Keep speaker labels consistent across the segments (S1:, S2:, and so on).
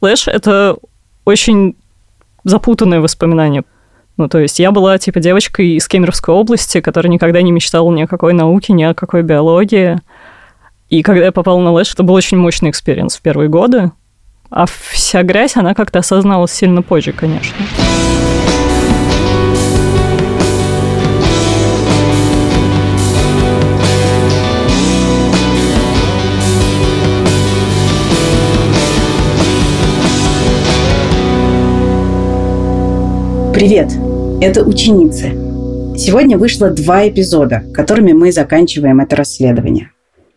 S1: Флэш — это очень запутанное воспоминание. Ну, то есть я была, типа, девочкой из Кемеровской области, которая никогда не мечтала ни о какой науке, ни о какой биологии. И когда я попала на ЛЭШ, это был очень мощный experience в первые годы. А вся грязь, она как-то осозналась сильно позже, конечно.
S2: Привет! Это ученицы. Сегодня вышло два эпизода, которыми мы заканчиваем это расследование.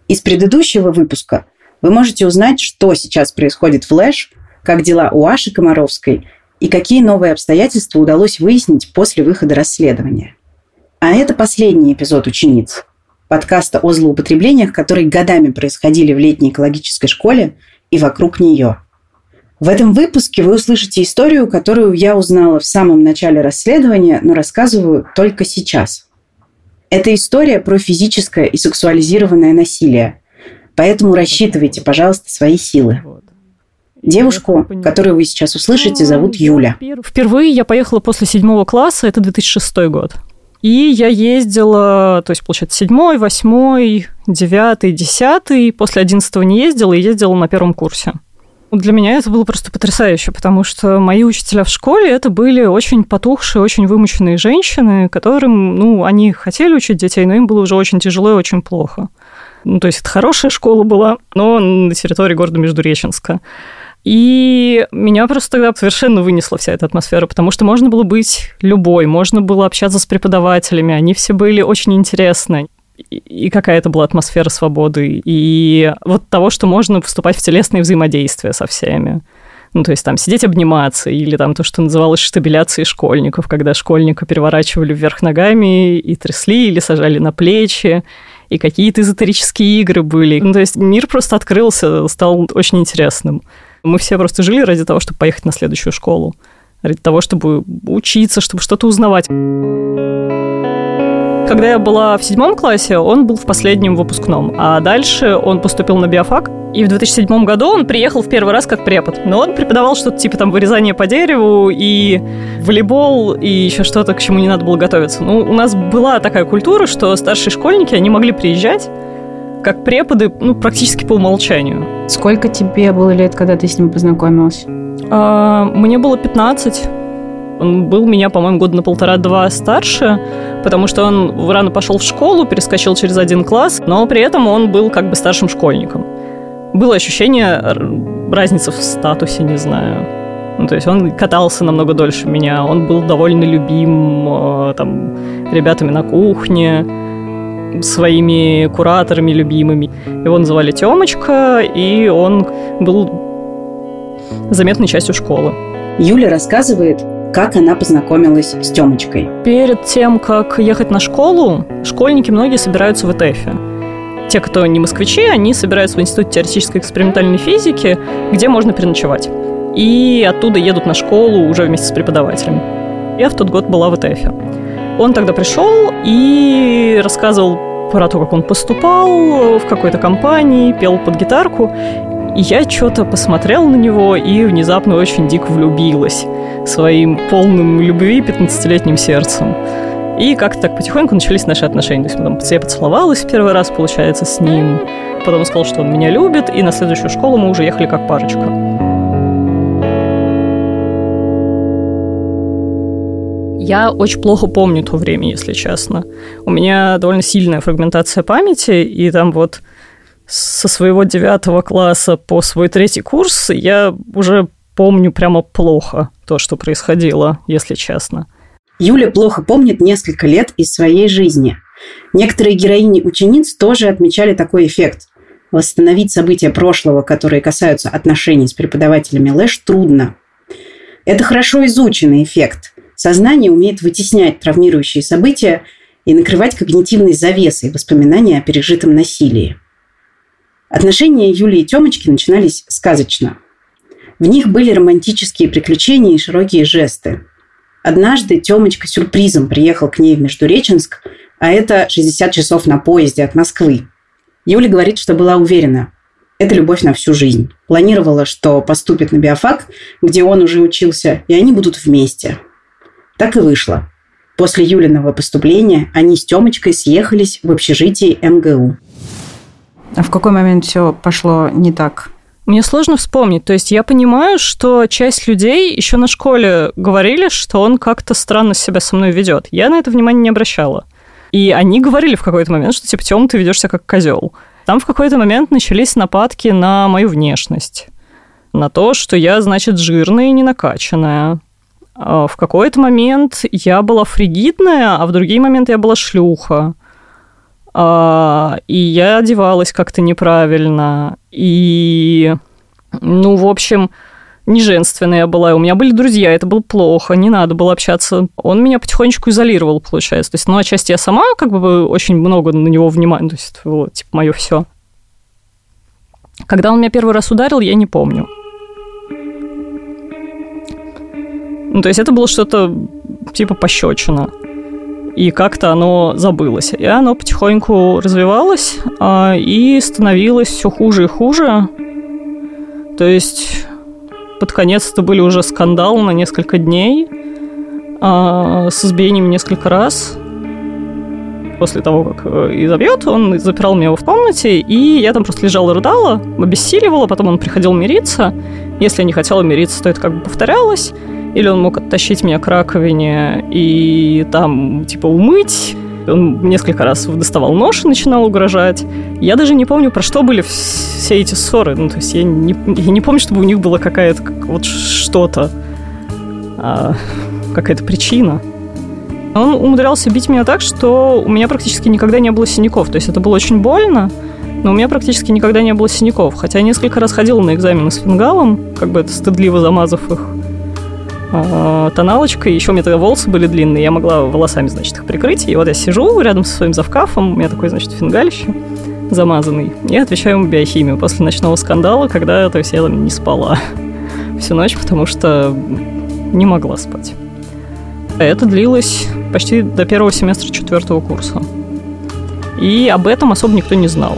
S2: Из предыдущего выпуска вы можете узнать, что сейчас происходит в Лэш, как дела у Аши Комаровской и какие новые обстоятельства удалось выяснить после выхода расследования. А это последний эпизод «Учениц» подкаста о злоупотреблениях, которые годами происходили в летней экологической школе и вокруг нее – в этом выпуске вы услышите историю, которую я узнала в самом начале расследования, но рассказываю только сейчас. Это история про физическое и сексуализированное насилие. Поэтому рассчитывайте, пожалуйста, свои силы. Девушку, которую вы сейчас услышите, зовут Юля.
S1: Впервые я поехала после седьмого класса, это 2006 год. И я ездила, то есть, получается, седьмой, восьмой, девятый, десятый. После одиннадцатого не ездила, и ездила на первом курсе. Для меня это было просто потрясающе, потому что мои учителя в школе это были очень потухшие, очень вымученные женщины, которым, ну, они хотели учить детей, но им было уже очень тяжело и очень плохо. Ну, то есть это хорошая школа была, но на территории города Междуреченска. И меня просто тогда совершенно вынесла вся эта атмосфера, потому что можно было быть любой, можно было общаться с преподавателями, они все были очень интересны и какая это была атмосфера свободы, и вот того, что можно вступать в телесные взаимодействия со всеми. Ну, то есть там сидеть обниматься, или там то, что называлось штабиляцией школьников, когда школьника переворачивали вверх ногами и трясли, или сажали на плечи, и какие-то эзотерические игры были. Ну, то есть мир просто открылся, стал очень интересным. Мы все просто жили ради того, чтобы поехать на следующую школу, ради того, чтобы учиться, чтобы что-то узнавать. Когда я была в седьмом классе, он был в последнем выпускном, а дальше он поступил на биофак, и в 2007 году он приехал в первый раз как препод. Но он преподавал что-то типа там вырезание по дереву и волейбол, и еще что-то, к чему не надо было готовиться. Ну, у нас была такая культура, что старшие школьники, они могли приезжать как преподы, ну, практически по умолчанию.
S3: Сколько тебе было лет, когда ты с ним познакомилась?
S1: А, мне было 15. Он был меня, по-моему, года на полтора-два старше, потому что он рано пошел в школу, перескочил через один класс, но при этом он был как бы старшим школьником. Было ощущение разницы в статусе, не знаю. Ну, то есть он катался намного дольше меня, он был довольно любим э, там, ребятами на кухне, своими кураторами любимыми. Его называли Темочка, и он был заметной частью школы.
S2: Юля рассказывает, как она познакомилась с Темочкой.
S1: Перед тем, как ехать на школу, школьники многие собираются в ЭТЭФе. Те, кто не москвичи, они собираются в Институте теоретической экспериментальной физики, где можно переночевать. И оттуда едут на школу уже вместе с преподавателем. Я в тот год была в ЭТЭФе. Он тогда пришел и рассказывал про то, как он поступал в какой-то компании, пел под гитарку. И я что-то посмотрела на него и внезапно очень дико влюбилась своим полным любви 15-летним сердцем. И как-то так потихоньку начались наши отношения. То есть потом я поцеловалась первый раз, получается, с ним. Потом сказал, что он меня любит, и на следующую школу мы уже ехали как парочка. Я очень плохо помню то время, если честно. У меня довольно сильная фрагментация памяти, и там вот со своего девятого класса по свой третий курс я уже помню прямо плохо то, что происходило, если честно.
S2: Юля плохо помнит несколько лет из своей жизни. Некоторые героини учениц тоже отмечали такой эффект. Восстановить события прошлого, которые касаются отношений с преподавателями Лэш, трудно. Это хорошо изученный эффект. Сознание умеет вытеснять травмирующие события и накрывать когнитивной завесой воспоминания о пережитом насилии. Отношения Юли и Темочки начинались сказочно. В них были романтические приключения и широкие жесты. Однажды Темочка сюрпризом приехал к ней в Междуреченск, а это 60 часов на поезде от Москвы. Юля говорит, что была уверена, Это любовь на всю жизнь. Планировала, что поступит на биофак, где он уже учился, и они будут вместе. Так и вышло. После Юлиного поступления они с Тёмочкой съехались в общежитии МГУ.
S3: А в какой момент все пошло не так?
S1: Мне сложно вспомнить. То есть я понимаю, что часть людей еще на школе говорили, что он как-то странно себя со мной ведет. Я на это внимание не обращала. И они говорили в какой-то момент, что типа, Тём, ты ведешься как козел. Там в какой-то момент начались нападки на мою внешность. На то, что я, значит, жирная и не накачанная. А в какой-то момент я была фригидная, а в другие моменты я была шлюха. А, и я одевалась как-то неправильно. И, ну, в общем, не женственная я была. У меня были друзья, это было плохо, не надо было общаться. Он меня потихонечку изолировал, получается. То есть, ну, отчасти я сама как бы очень много на него внимания, то есть, вот, типа, мое все. Когда он меня первый раз ударил, я не помню. Ну, то есть это было что-то типа пощечина. И как-то оно забылось. И оно потихоньку развивалось а, и становилось все хуже и хуже. То есть под конец это были уже скандалы на несколько дней а, с избиениями несколько раз. После того, как э, изобьет, он запирал меня в комнате, и я там просто лежала и рыдала, обессиливала, потом он приходил мириться. Если я не хотела мириться, то это как бы повторялось. Или он мог оттащить меня к раковине и там, типа, умыть. Он несколько раз доставал нож и начинал угрожать. Я даже не помню, про что были все эти ссоры. Ну, то есть я не, я не помню, чтобы у них было какая-то как, вот что-то, а, какая-то причина. Он умудрялся бить меня так, что у меня практически никогда не было синяков. То есть это было очень больно, но у меня практически никогда не было синяков. Хотя я несколько раз ходила на экзамены с фингалом, как бы это стыдливо замазав их э, тоналочкой. Еще у меня тогда волосы были длинные, я могла волосами, значит, их прикрыть. И вот я сижу рядом со своим завкафом, у меня такой, значит, фингалище замазанный. И отвечаю ему биохимию после ночного скандала, когда, то есть, я там не спала всю ночь, потому что не могла спать. Это длилось почти до первого семестра четвертого курса. И об этом особо никто не знал.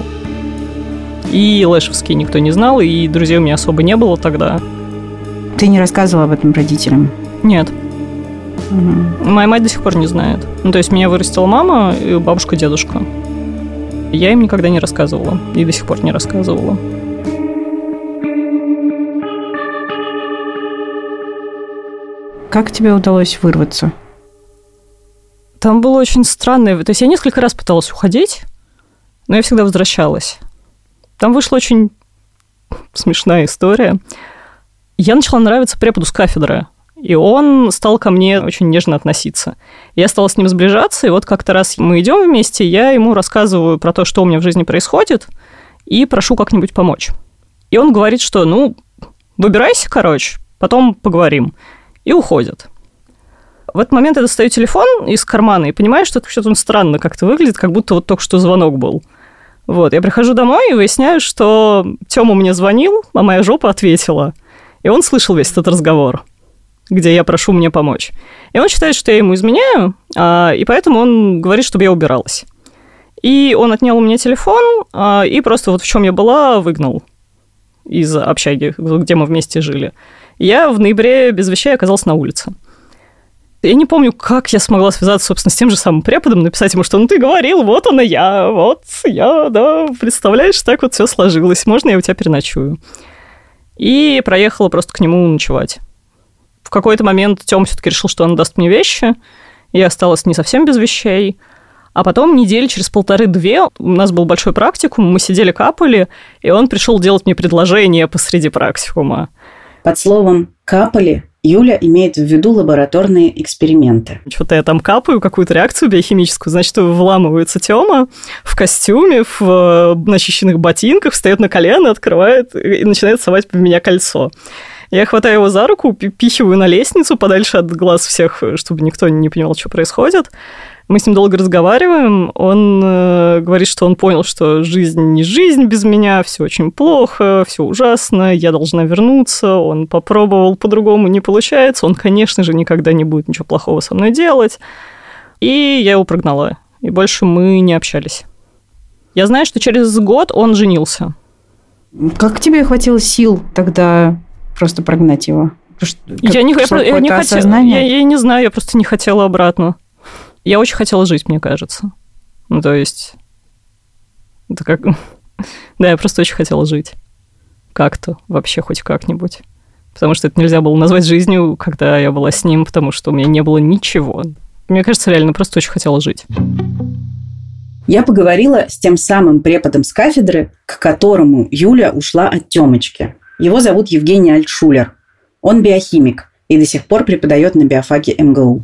S1: И Лэшевский никто не знал, и друзей у меня особо не было тогда.
S3: Ты не рассказывала об этом родителям?
S1: Нет. Угу. Моя мать до сих пор не знает. Ну, то есть меня вырастила мама и бабушка, дедушка. Я им никогда не рассказывала. И до сих пор не рассказывала.
S3: Как тебе удалось вырваться?
S1: Там было очень странное. То есть я несколько раз пыталась уходить, но я всегда возвращалась. Там вышла очень смешная история я начала нравиться преподу с кафедры. И он стал ко мне очень нежно относиться. Я стала с ним сближаться, и вот как-то раз мы идем вместе, я ему рассказываю про то, что у меня в жизни происходит, и прошу как-нибудь помочь. И он говорит, что, ну, выбирайся, короче, потом поговорим. И уходит. В этот момент я достаю телефон из кармана и понимаю, что что-то он странно как-то выглядит, как будто вот только что звонок был. Вот, я прихожу домой и выясняю, что Тёма мне звонил, а моя жопа ответила – и он слышал весь этот разговор, где я прошу мне помочь. И он считает, что я ему изменяю, а, и поэтому он говорит, чтобы я убиралась. И он отнял у меня телефон, а, и просто вот в чем я была, выгнал из общаги, где мы вместе жили. Я в ноябре без вещей оказалась на улице. Я не помню, как я смогла связаться, собственно, с тем же самым преподом, написать ему, что ну ты говорил, вот она я, вот я, да, представляешь, так вот все сложилось, можно я у тебя переночую? И проехала просто к нему ночевать. В какой-то момент Тём все таки решил, что он даст мне вещи, и я осталась не совсем без вещей. А потом недели через полторы-две у нас был большой практикум, мы сидели капали, и он пришел делать мне предложение посреди практикума.
S2: Под словом «капали» Юля имеет в виду лабораторные эксперименты.
S1: Что-то я там капаю какую-то реакцию биохимическую, значит, вламывается Тёма в костюме, в э, начищенных ботинках, встает на колено, открывает и начинает совать по меня кольцо. Я хватаю его за руку, пихиваю на лестницу подальше от глаз всех, чтобы никто не понимал, что происходит. Мы с ним долго разговариваем. Он э, говорит, что он понял, что жизнь не жизнь без меня, все очень плохо, все ужасно, я должна вернуться. Он попробовал по-другому, не получается. Он, конечно же, никогда не будет ничего плохого со мной делать. И я его прогнала. И больше мы не общались. Я знаю, что через год он женился.
S3: Как тебе хватило сил тогда просто прогнать его?
S1: Что, я не, я, я, не хотела, я, я не знаю, я просто не хотела обратно. Я очень хотела жить, мне кажется. Ну, то есть... Это как... да, я просто очень хотела жить. Как-то, вообще хоть как-нибудь. Потому что это нельзя было назвать жизнью, когда я была с ним, потому что у меня не было ничего. Мне кажется, реально просто очень хотела жить.
S2: Я поговорила с тем самым преподом с кафедры, к которому Юля ушла от Темочки. Его зовут Евгений Альтшулер. Он биохимик и до сих пор преподает на биофаке МГУ.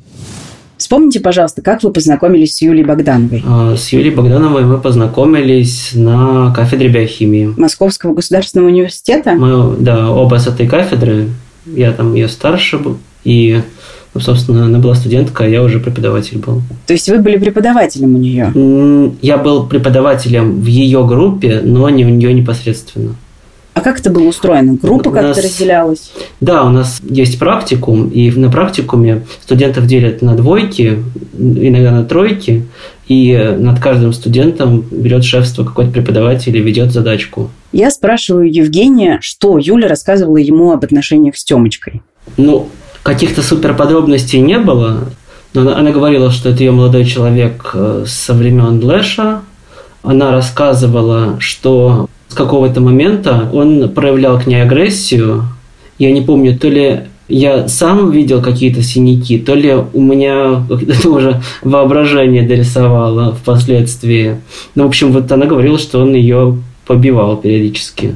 S2: Вспомните, пожалуйста, как вы познакомились с Юлией Богдановой?
S4: А, с Юлией Богдановой мы познакомились на кафедре биохимии.
S2: Московского государственного университета?
S4: Мы, да, оба с этой кафедры. Я там ее старше был. И ну, собственно, она была студентка, а я уже преподаватель был.
S2: То есть вы были преподавателем у нее?
S4: Я был преподавателем в ее группе, но не у нее непосредственно.
S2: А как это было устроено? Группа как-то разделялась?
S4: Да, у нас есть практикум, и на практикуме студентов делят на двойки, иногда на тройки, и над каждым студентом берет шефство какой-то преподаватель и ведет задачку.
S2: Я спрашиваю Евгения, что Юля рассказывала ему об отношениях с Темочкой.
S4: Ну, Каких-то супер подробностей не было, но она, она говорила, что это ее молодой человек э, со времен Блэша. Она рассказывала, что с какого-то момента он проявлял к ней агрессию. Я не помню, то ли я сам видел какие-то синяки, то ли у меня это уже воображение дорисовало впоследствии. Ну, в общем, вот она говорила, что он ее побивал периодически.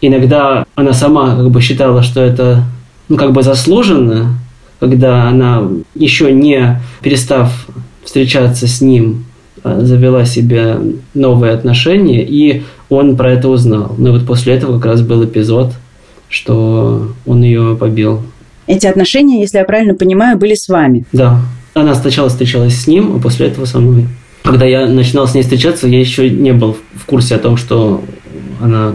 S4: Иногда она сама как бы считала, что это ну, как бы заслуженно, когда она еще не перестав встречаться с ним, а, завела себе новые отношения, и он про это узнал. Ну вот после этого как раз был эпизод, что он ее побил.
S2: Эти отношения, если я правильно понимаю, были с вами?
S4: Да. Она сначала встречалась с ним, а после этого со мной. Когда я начинал с ней встречаться, я еще не был в курсе о том, что она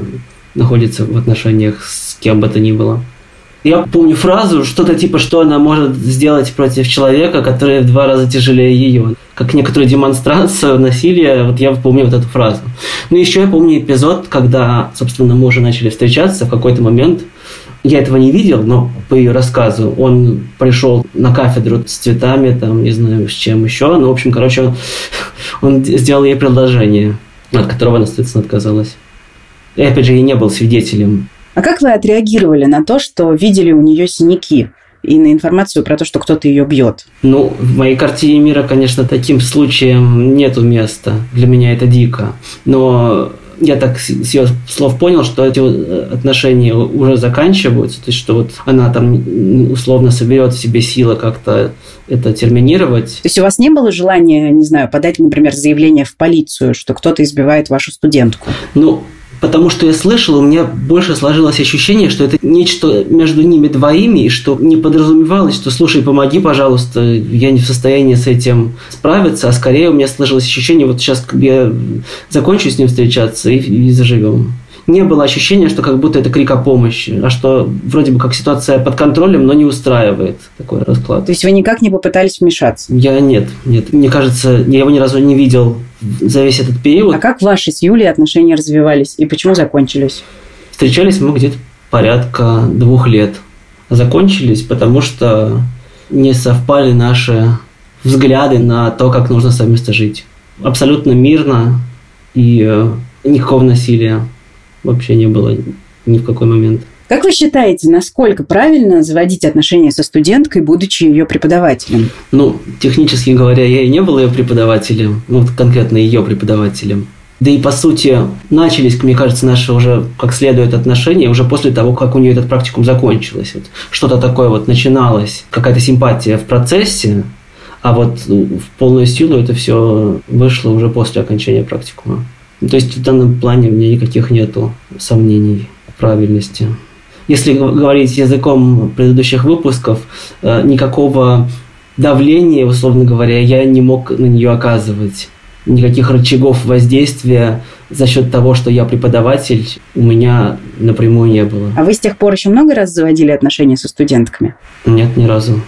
S4: находится в отношениях с кем бы то ни было. Я помню фразу, что-то типа, что она может сделать против человека, который в два раза тяжелее ее. Как некоторую демонстрацию насилия, вот я помню вот эту фразу. Ну, еще я помню эпизод, когда, собственно, мы уже начали встречаться в какой-то момент. Я этого не видел, но по ее рассказу он пришел на кафедру с цветами, там, не знаю, с чем еще. Ну, в общем, короче, он, он сделал ей предложение, от которого она, соответственно, отказалась. И, опять же, я не был свидетелем
S2: а как вы отреагировали на то, что видели у нее синяки? и на информацию про то, что кто-то ее бьет?
S4: Ну, в моей картине мира, конечно, таким случаем нету места. Для меня это дико. Но я так с ее слов понял, что эти отношения уже заканчиваются, то есть что вот она там условно соберет в себе силы как-то это терминировать. То
S2: есть у вас не было желания, не знаю, подать, например, заявление в полицию, что кто-то избивает вашу студентку?
S4: Ну, Потому что я слышал, у меня больше сложилось ощущение, что это нечто между ними двоими, и что не подразумевалось, что «слушай, помоги, пожалуйста, я не в состоянии с этим справиться», а скорее у меня сложилось ощущение, вот сейчас я закончу с ним встречаться и, и заживем не было ощущения, что как будто это крик о помощи, а что вроде бы как ситуация под контролем, но не устраивает такой расклад.
S2: То есть вы никак не попытались вмешаться?
S4: Я нет, нет. Мне кажется, я его ни разу не видел за весь этот период.
S2: А как ваши с Юлей отношения развивались и почему закончились?
S4: Встречались мы где-то порядка двух лет. Закончились, потому что не совпали наши взгляды на то, как нужно совместно жить. Абсолютно мирно и никакого насилия вообще не было ни в какой момент.
S2: Как вы считаете, насколько правильно заводить отношения со студенткой, будучи ее преподавателем?
S4: Ну, технически говоря, я и не был ее преподавателем, ну, конкретно ее преподавателем. Да и по сути начались, мне кажется, наши уже как следует отношения уже после того, как у нее этот практикум закончилось. Вот что-то такое вот начиналось, какая-то симпатия в процессе, а вот в полную силу это все вышло уже после окончания практикума. То есть в данном плане у меня никаких нету сомнений в правильности. Если говорить языком предыдущих выпусков, э, никакого давления, условно говоря, я не мог на нее оказывать. Никаких рычагов воздействия за счет того, что я преподаватель, у меня напрямую не было.
S2: А вы с тех пор еще много раз заводили отношения со студентками?
S4: Нет, ни разу.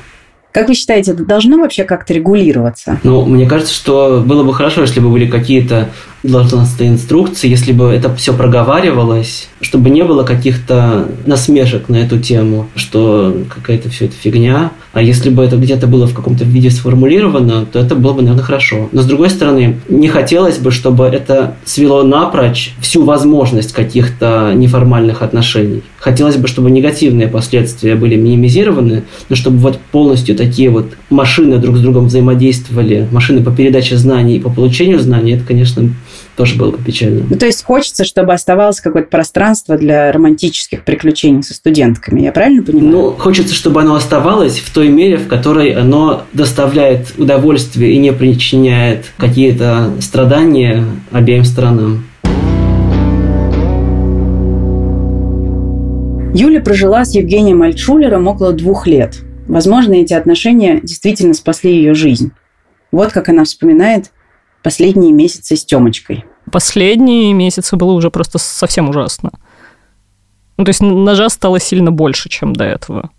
S2: Как вы считаете, это должно вообще как-то регулироваться?
S4: Ну, мне кажется, что было бы хорошо, если бы были какие-то должностные инструкции, если бы это все проговаривалось, чтобы не было каких-то насмешек на эту тему, что какая-то все это фигня. А если бы это где-то было в каком-то виде сформулировано, то это было бы, наверное, хорошо. Но, с другой стороны, не хотелось бы, чтобы это свело напрочь всю возможность каких-то неформальных отношений. Хотелось бы, чтобы негативные последствия были минимизированы, но чтобы вот полностью такие вот машины друг с другом взаимодействовали, машины по передаче знаний и по получению знаний, это, конечно, тоже было бы печально.
S2: Ну, то есть хочется, чтобы оставалось какое-то пространство для романтических приключений со студентками. Я правильно понимаю?
S4: Ну, хочется, чтобы оно оставалось в той мере, в которой оно доставляет удовольствие и не причиняет какие-то страдания обеим сторонам.
S2: Юля прожила с Евгением Альтшулером около двух лет. Возможно, эти отношения действительно спасли ее жизнь. Вот как она вспоминает последние месяцы с Темочкой.
S1: Последние месяцы было уже просто совсем ужасно. Ну, то есть ножа стало сильно больше, чем до этого.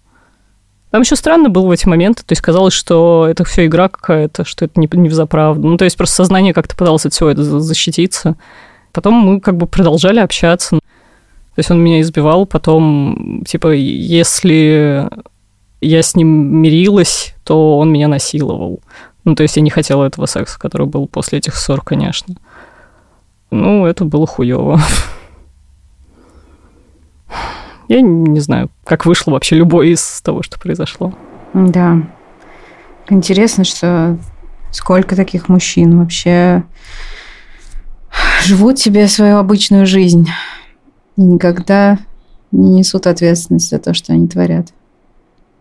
S1: Там еще странно было в эти моменты, то есть казалось, что это все игра какая-то, что это не, не взаправду. Ну, то есть просто сознание как-то пыталось от всего этого защититься. Потом мы как бы продолжали общаться. То есть он меня избивал, потом, типа, если я с ним мирилась, то он меня насиловал. Ну, то есть я не хотела этого секса, который был после этих ссор, конечно. Ну, это было хуево. Я не знаю, как вышло вообще любое из того, что произошло.
S3: Да. Интересно, что сколько таких мужчин вообще живут себе свою обычную жизнь и никогда не несут ответственность за то, что они творят.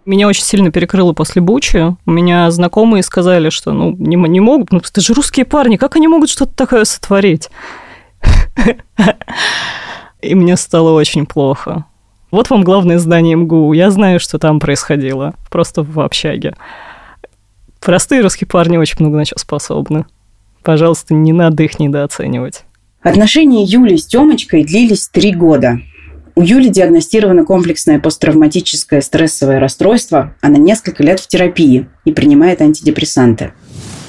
S1: Меня очень сильно перекрыло после Бучи. У меня знакомые сказали, что ну не, не могут, ну это же русские парни, как они могут что-то такое сотворить? И мне стало очень плохо. Вот вам главное здание МГУ. Я знаю, что там происходило. Просто в общаге. Простые русские парни очень много на что способны. Пожалуйста, не надо их недооценивать.
S2: Отношения Юли с Тёмочкой длились три года. У Юли диагностировано комплексное посттравматическое стрессовое расстройство. Она несколько лет в терапии и принимает антидепрессанты.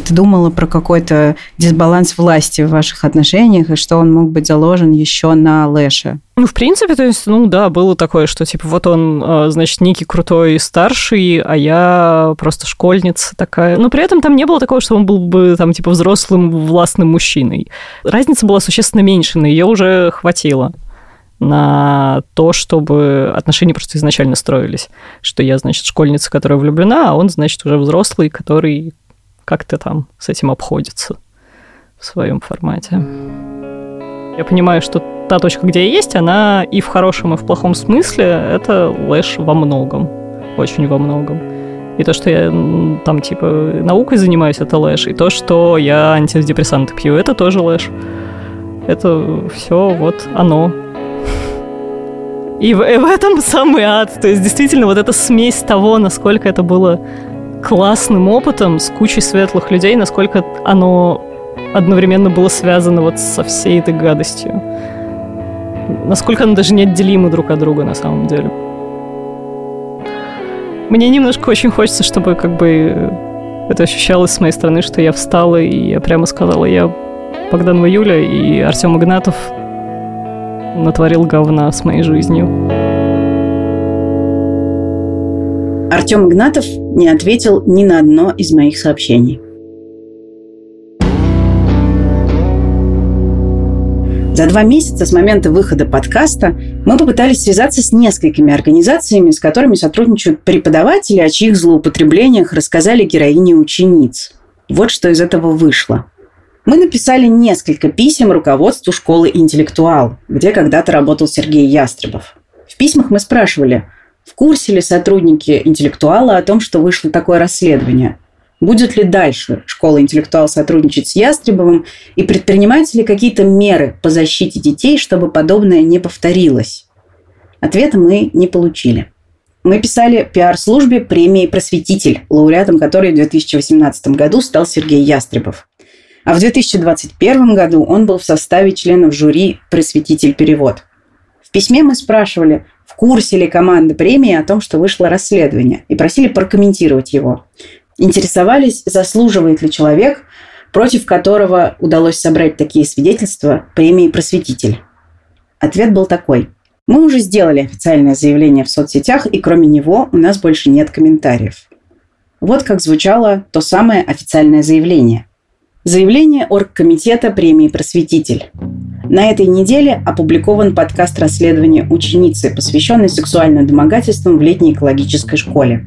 S3: Ты думала про какой-то дисбаланс власти в ваших отношениях и что он мог быть заложен еще на Лэше?
S1: Ну, в принципе, то есть, ну да, было такое, что типа вот он, а, значит, некий крутой старший, а я просто школьница такая. Но при этом там не было такого, что он был бы там типа взрослым властным мужчиной. Разница была существенно меньше, но ее уже хватило на то, чтобы отношения просто изначально строились. Что я, значит, школьница, которая влюблена, а он, значит, уже взрослый, который как-то там с этим обходится в своем формате. Я понимаю, что та точка, где я есть, она и в хорошем, и в плохом смысле это лэш во многом. Очень во многом. И то, что я там, типа, наукой занимаюсь, это ЛЭШ. И то, что я антидепрессанты пью, это тоже ЛЭШ. Это все вот оно. И в, и в этом самый ад. То есть, действительно, вот эта смесь того, насколько это было классным опытом с кучей светлых людей, насколько оно одновременно было связано вот со всей этой гадостью. Насколько оно даже неотделимо друг от друга на самом деле. Мне немножко очень хочется, чтобы как бы это ощущалось с моей стороны, что я встала и я прямо сказала, я Богданова Юля и Артем Игнатов натворил говна с моей жизнью.
S2: Артем Игнатов не ответил ни на одно из моих сообщений. За два месяца с момента выхода подкаста мы попытались связаться с несколькими организациями, с которыми сотрудничают преподаватели, о чьих злоупотреблениях рассказали героини учениц. Вот что из этого вышло. Мы написали несколько писем руководству школы «Интеллектуал», где когда-то работал Сергей Ястребов. В письмах мы спрашивали, курсе ли сотрудники «Интеллектуала» о том, что вышло такое расследование? Будет ли дальше школа «Интеллектуал» сотрудничать с Ястребовым и предпринимаются ли какие-то меры по защите детей, чтобы подобное не повторилось? Ответа мы не получили. Мы писали пиар-службе премии «Просветитель», лауреатом которой в 2018 году стал Сергей Ястребов. А в 2021 году он был в составе членов жюри «Просветитель перевод». В письме мы спрашивали, в курсе ли команда премии о том, что вышло расследование, и просили прокомментировать его. Интересовались, заслуживает ли человек, против которого удалось собрать такие свидетельства, премии «Просветитель». Ответ был такой. Мы уже сделали официальное заявление в соцсетях, и кроме него у нас больше нет комментариев. Вот как звучало то самое официальное заявление. Заявление Оргкомитета премии «Просветитель». На этой неделе опубликован подкаст расследования ученицы, посвященный сексуальным домогательствам в летней экологической школе.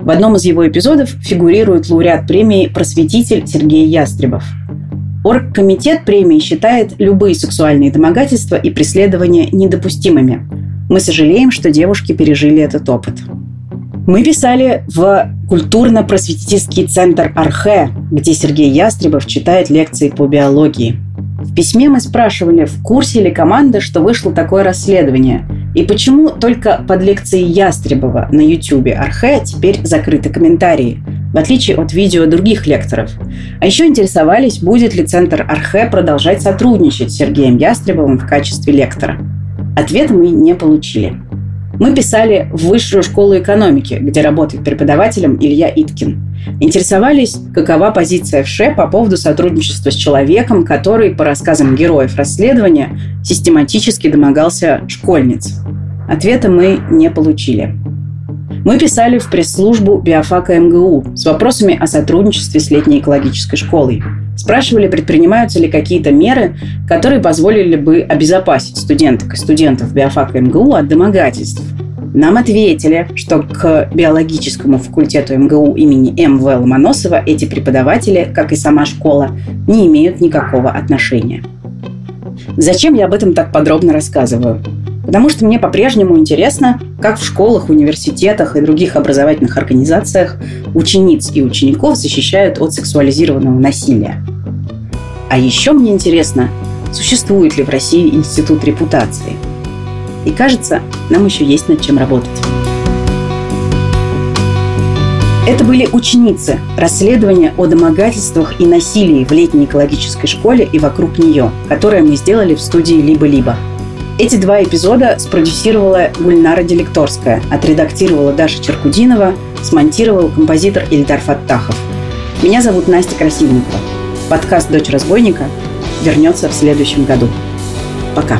S2: В одном из его эпизодов фигурирует лауреат премии «Просветитель» Сергей Ястребов. Оргкомитет премии считает любые сексуальные домогательства и преследования недопустимыми. Мы сожалеем, что девушки пережили этот опыт. Мы писали в культурно-просветительский центр «Архе», где Сергей Ястребов читает лекции по биологии. В письме мы спрашивали, в курсе ли команда, что вышло такое расследование, и почему только под лекцией Ястребова на YouTube Архе теперь закрыты комментарии, в отличие от видео других лекторов. А еще интересовались, будет ли Центр Архе продолжать сотрудничать с Сергеем Ястребовым в качестве лектора. Ответа мы не получили. Мы писали в Высшую школу экономики, где работает преподавателем Илья Иткин. Интересовались, какова позиция ВШЭ по поводу сотрудничества с человеком, который, по рассказам героев расследования, систематически домогался школьниц. Ответа мы не получили. Мы писали в пресс-службу биофака МГУ с вопросами о сотрудничестве с летней экологической школой. Спрашивали, предпринимаются ли какие-то меры, которые позволили бы обезопасить студенток и студентов биофака МГУ от домогательств. Нам ответили, что к биологическому факультету МГУ имени М.В. Ломоносова эти преподаватели, как и сама школа, не имеют никакого отношения. Зачем я об этом так подробно рассказываю? Потому что мне по-прежнему интересно, как в школах, университетах и других образовательных организациях учениц и учеников защищают от сексуализированного насилия. А еще мне интересно, существует ли в России институт репутации. И кажется, нам еще есть над чем работать. Это были ученицы расследования о домогательствах и насилии в летней экологической школе и вокруг нее, которое мы сделали в студии «Либо-либо». Эти два эпизода спродюсировала Гульнара Делекторская, отредактировала Даша Черкудинова, смонтировал композитор Ильдар Фаттахов. Меня зовут Настя Красильникова. Подкаст «Дочь разбойника» вернется в следующем году. Пока.